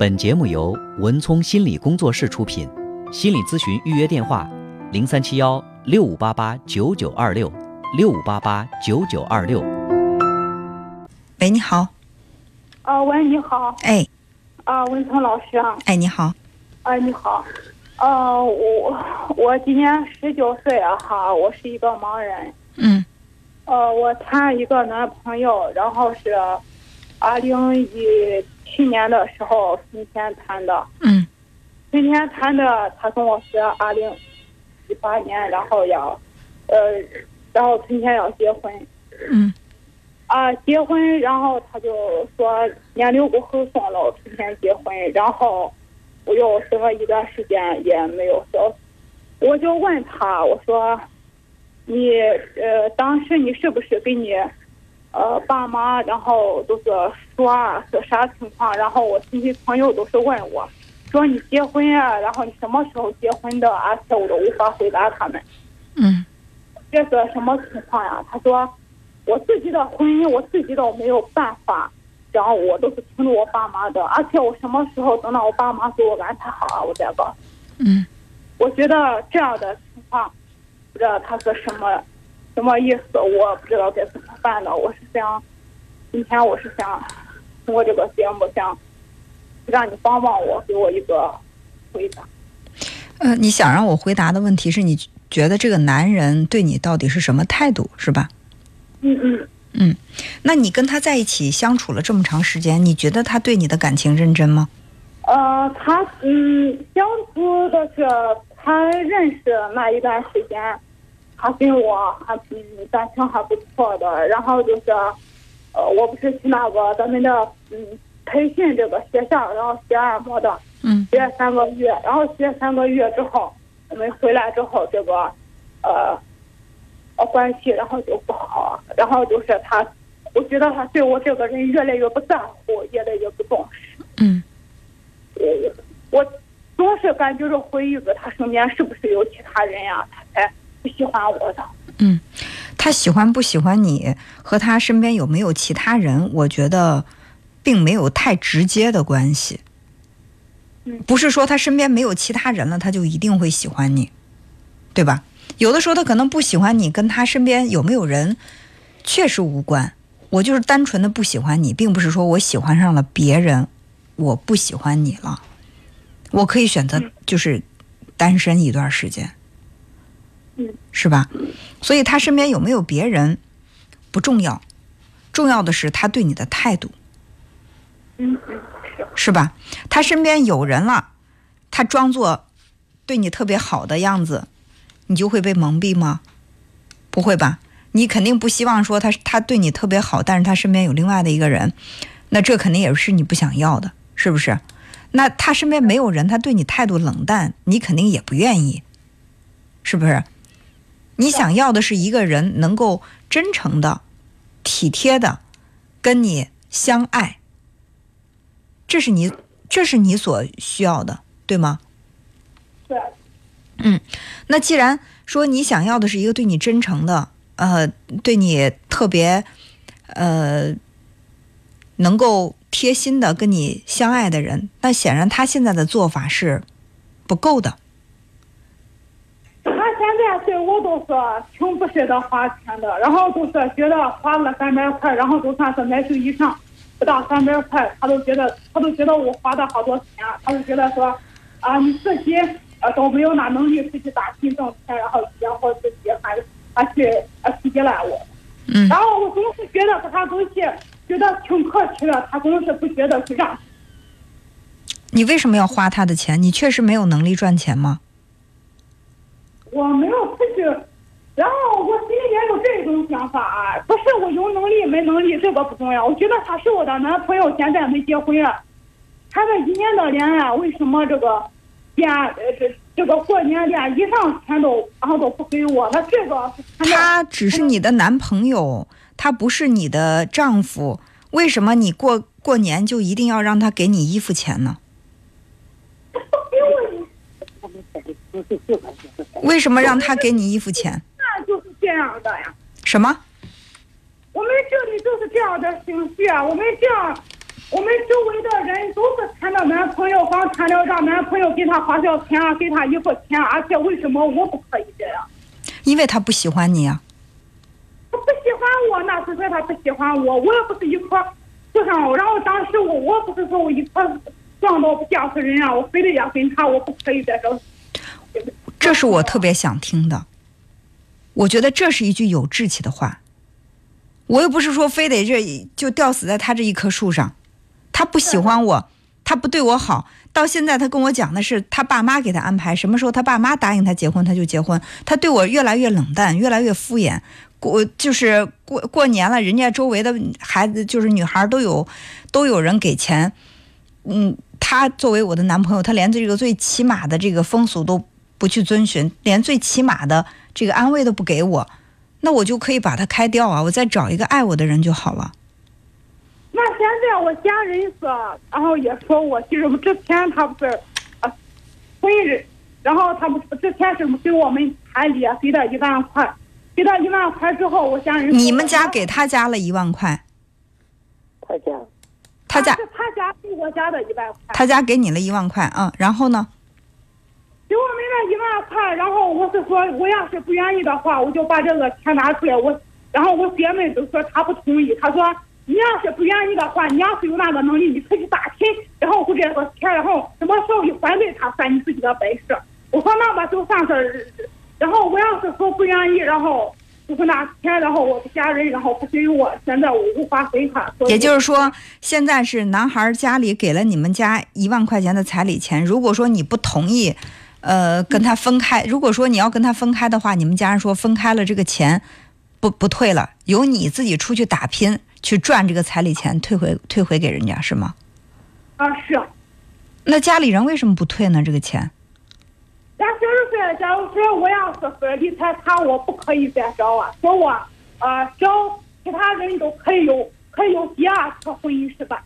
本节目由文聪心理工作室出品，心理咨询预约电话：零三七幺六五八八九九二六六五八八九九二六。喂，你好。啊，喂，你好。哎，啊，文聪老师啊。哎，你好。哎，你好。呃，我我今年十九岁啊，哈，我是一个盲人。嗯。呃，我谈一个男朋友，然后是二零一七年的时候春天谈的。嗯。春天谈的，他跟我说二零一八年，然后要，呃，然后春天要结婚。嗯。啊，结婚，然后他就说年龄不合算了，春天结婚，然后我又等了一段时间也没有消息，我就问他，我说。你呃，当时你是不是跟你，呃，爸妈，然后都是说啊，是啥情况？然后我亲戚朋友都是问我，说你结婚啊，然后你什么时候结婚的？而且我都无法回答他们。嗯，这是什么情况呀？他说，我自己的婚姻我自己都没有办法，然后我都是听着我爸妈的，而且我什么时候等到我爸妈给我安排好啊，我再告诉。嗯，我觉得这样的情况。不知道他是什么什么意思，我不知道该怎么办呢。我是想，今天我是想通过这个节目，想让你帮帮我，给我一个回答。呃，你想让我回答的问题是你觉得这个男人对你到底是什么态度，是吧？嗯嗯嗯。那你跟他在一起相处了这么长时间，你觉得他对你的感情认真吗？呃，他嗯，相处的是。他认识那一段时间，他跟我还嗯感情还不错的。然后就是，呃，我不是去那个咱们的嗯培训这个学校，然后学按摩的，嗯，学三个月。然后学三个月之后，我们回来之后，这个呃呃关系然后就不好。然后就是他，我觉得他对我这个人越来越不在乎，越来越不重视。嗯，我。总是感觉着回忆着他身边是不是有其他人呀？不喜欢我的。嗯，他喜欢不喜欢你和他身边有没有其他人？我觉得并没有太直接的关系。嗯，不是说他身边没有其他人了，他就一定会喜欢你，对吧？有的时候他可能不喜欢你，跟他身边有没有人确实无关。我就是单纯的不喜欢你，并不是说我喜欢上了别人，我不喜欢你了。我可以选择就是单身一段时间，嗯，是吧？所以他身边有没有别人不重要，重要的是他对你的态度，嗯是吧？他身边有人了，他装作对你特别好的样子，你就会被蒙蔽吗？不会吧？你肯定不希望说他他对你特别好，但是他身边有另外的一个人，那这肯定也是你不想要的，是不是？那他身边没有人，他对你态度冷淡，你肯定也不愿意，是不是？你想要的是一个人能够真诚的、体贴的跟你相爱，这是你，这是你所需要的，对吗？对。嗯，那既然说你想要的是一个对你真诚的，呃，对你特别，呃，能够。贴心的跟你相爱的人，那显然他现在的做法是不够的。都是挺不舍得花钱的，然后都是觉得花了三百块，然后就算是买手衣裳不到三百块，他都觉得他都觉得我花的好多钱，他就觉得说啊你自己呃都没有那能力出去打拼挣钱，然后然后自己，还还去还去依赖我。嗯。然后我总是觉得和他东西。觉得挺客气的，他总是不觉得是让。你为什么要花他的钱？你确实没有能力赚钱吗？我没有出去，然后我心里面有这种想法，不是我有能力没能力，这个不重要。我觉得他是我的男朋友，现在没结婚，谈了一年的恋爱，为什么这个连呃这这个过年连衣裳钱都然后都不给我？他这个他只是你的男朋友。他不是你的丈夫，为什么你过过年就一定要让他给你衣服钱呢？为什么让他给你衣服钱？那就是这样的呀。什么？我们这里就是这样的情绪啊！我们这样，我们周围的人都是谈的男朋友，光谈了让男朋友给他花销钱啊，给他衣服钱，而且为什么我不可以这样？因为他不喜欢你啊。他不喜欢我，那是说他不喜欢我，我也不是一棵树上，然后当时我我不是说我一块撞到不嫁死人啊，我非得要跟他，我不可以再找。这是我特别想听的，我觉得这是一句有志气的话。我又不是说非得这就吊死在他这一棵树上，他不喜欢我，他不对我好，到现在他跟我讲的是他爸妈给他安排，什么时候他爸妈答应他结婚他就结婚，他对我越来越冷淡，越来越敷衍。过就是过过年了，人家周围的孩子就是女孩都有都有人给钱，嗯，他作为我的男朋友，他连这个最起码的这个风俗都不去遵循，连最起码的这个安慰都不给我，那我就可以把他开掉啊，我再找一个爱我的人就好了。那现在我家人说，然后也说我，就是之前他不是啊，婚日，然后他们之前是给我们彩礼给了一万块。给他一万块之后，我家人你们家给他家了一万块，他家，他家是他家给我家的一万块，他家给你了一万块，嗯，然后呢？一万块，然后我是说，我要是不愿意的话，我就把这个钱拿出来，我，然后我姐妹都说她不同意，她说你要是不愿意的话，你要是有那个能力，你可以打拼，然后我给这个钱，然后什么时候你还给他，算你自己的本事。我说那吧，就算是。然后我要是说不愿意，然后就是拿钱，然后我的家人，然后不给我，现在我无法分开。也就是说，现在是男孩家里给了你们家一万块钱的彩礼钱。如果说你不同意，呃，跟他分开，如果说你要跟他分开的话，你们家人说分开了，这个钱不不退了，由你自己出去打拼去赚这个彩礼钱，退回退回给人家是吗？啊，是。那家里人为什么不退呢？这个钱？咱就是说，假如说我要是说理财他，我不可以再找啊。说我啊，找其他人都可以有，可以有第二次婚姻，是吧？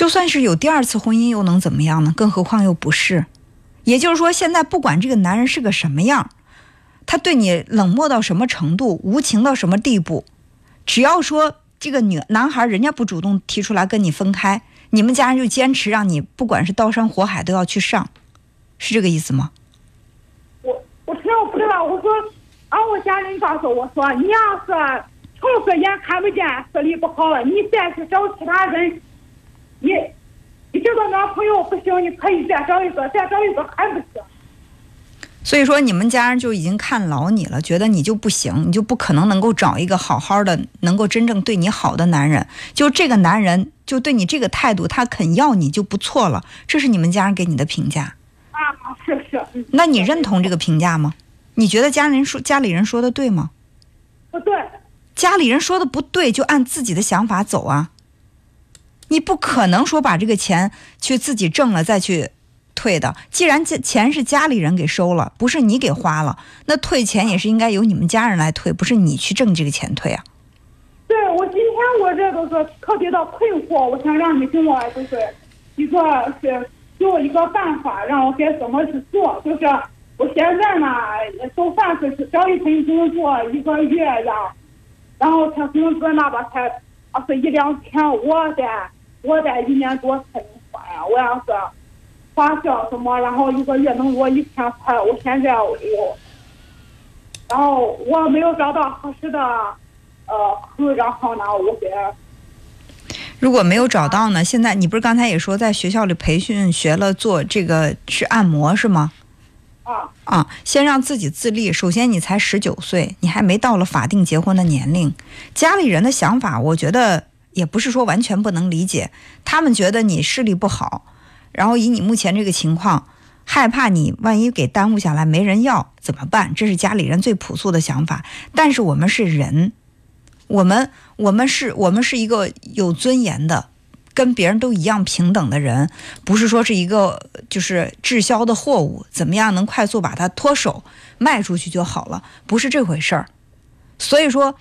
就算是有第二次婚姻，又能怎么样呢？更何况又不是。也就是说，现在不管这个男人是个什么样，他对你冷漠到什么程度，无情到什么地步，只要说这个女男孩人家不主动提出来跟你分开。你们家人就坚持让你，不管是刀山火海都要去上，是这个意思吗？我我实我不知道。我说，啊，我家人告诉我说，你要是从此眼看不见视力不好了，你再去找其他人，你你这个男朋友不行，你可以再找一个，再找一个还不行。所以说，你们家人就已经看老你了，觉得你就不行，你就不可能能够找一个好好的、能够真正对你好的男人。就这个男人，就对你这个态度，他肯要你就不错了。这是你们家人给你的评价。啊，是是。那你认同这个评价吗？你觉得家人说家里人说的对吗？不对。家里人说的不对，就按自己的想法走啊。你不可能说把这个钱去自己挣了再去。退的，既然钱钱是家里人给收了，不是你给花了，那退钱也是应该由你们家人来退，不是你去挣这个钱退啊。对，我今天我这都是特别的困惑，我想让你给我就是一个是给我一个办法，让我该怎么去做。就是我现在呢，都算是找一份工作，一个月呀，然后他工资那吧才二十一两千，我在我在一年多才能还呀，我要是。花销什么，然后一个月能给我一千块。我现在我，然后我没有找到合适的呃然后呢，我给。如果没有找到呢？现在你不是刚才也说在学校里培训学了做这个是按摩是吗？啊啊！先让自己自立。首先你才十九岁，你还没到了法定结婚的年龄。家里人的想法，我觉得也不是说完全不能理解。他们觉得你视力不好。然后以你目前这个情况，害怕你万一给耽误下来没人要怎么办？这是家里人最朴素的想法。但是我们是人，我们我们是我们是一个有尊严的，跟别人都一样平等的人，不是说是一个就是滞销的货物，怎么样能快速把它脱手卖出去就好了？不是这回事儿。所以说。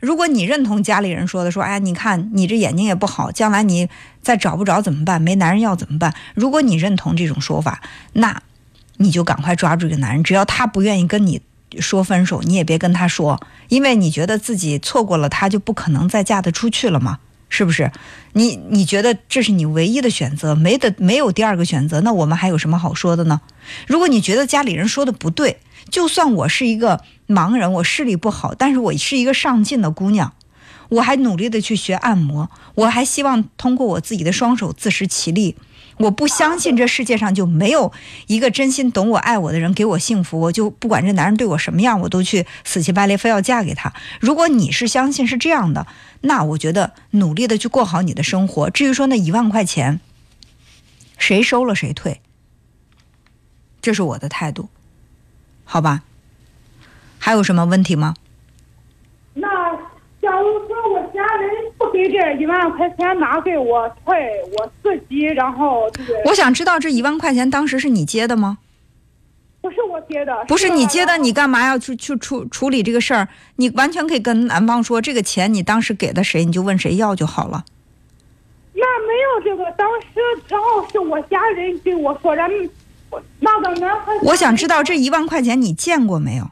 如果你认同家里人说的，说，哎，你看你这眼睛也不好，将来你再找不着怎么办？没男人要怎么办？如果你认同这种说法，那你就赶快抓住这个男人，只要他不愿意跟你说分手，你也别跟他说，因为你觉得自己错过了他，就不可能再嫁得出去了嘛，是不是？你你觉得这是你唯一的选择，没得没有第二个选择，那我们还有什么好说的呢？如果你觉得家里人说的不对，就算我是一个盲人，我视力不好，但是我是一个上进的姑娘。我还努力的去学按摩，我还希望通过我自己的双手自食其力。我不相信这世界上就没有一个真心懂我、爱我的人给我幸福，我就不管这男人对我什么样，我都去死乞白赖非要嫁给他。如果你是相信是这样的，那我觉得努力的去过好你的生活。至于说那一万块钱，谁收了谁退，这是我的态度，好吧？还有什么问题吗？那假如说我家人不给这一万块钱拿给我退，我自己然后就是我想知道这一万块钱当时是你接的吗？不是我接的，不是你接的，你干嘛要去去处处理这个事儿？你完全可以跟男方说，这个钱你当时给的谁，你就问谁要就好了。那没有这个，当时然后是我家人给我说，咱们我想知道这一万块钱你见过没有？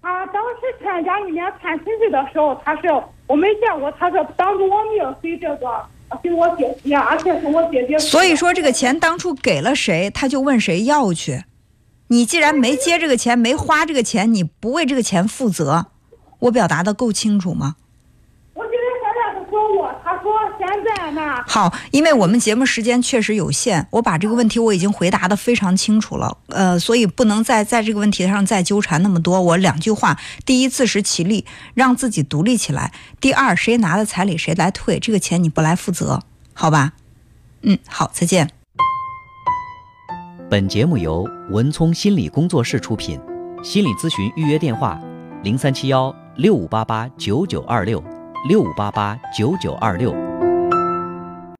啊当时参家里面看亲戚的时候，他是我没见过，他是当着我面给这个给我姐姐，而且是我姐姐。所以说这个钱当初给了谁，他就问谁要去。你既然没接这个钱，没花这个钱，你不为这个钱负责，我表达的够清楚吗？我姐姐现在是说我，她说现在那，好，因为我们节目时间确实有限，我把这个问题我已经回答的非常清楚了，呃，所以不能再在这个问题上再纠缠那么多。我两句话：第一，自食其力，让自己独立起来；第二，谁拿的彩礼谁来退，这个钱你不来负责，好吧？嗯，好，再见。本节目由文聪心理工作室出品，心理咨询预约电话：零三七幺六五八八九九二六六五八八九九二六。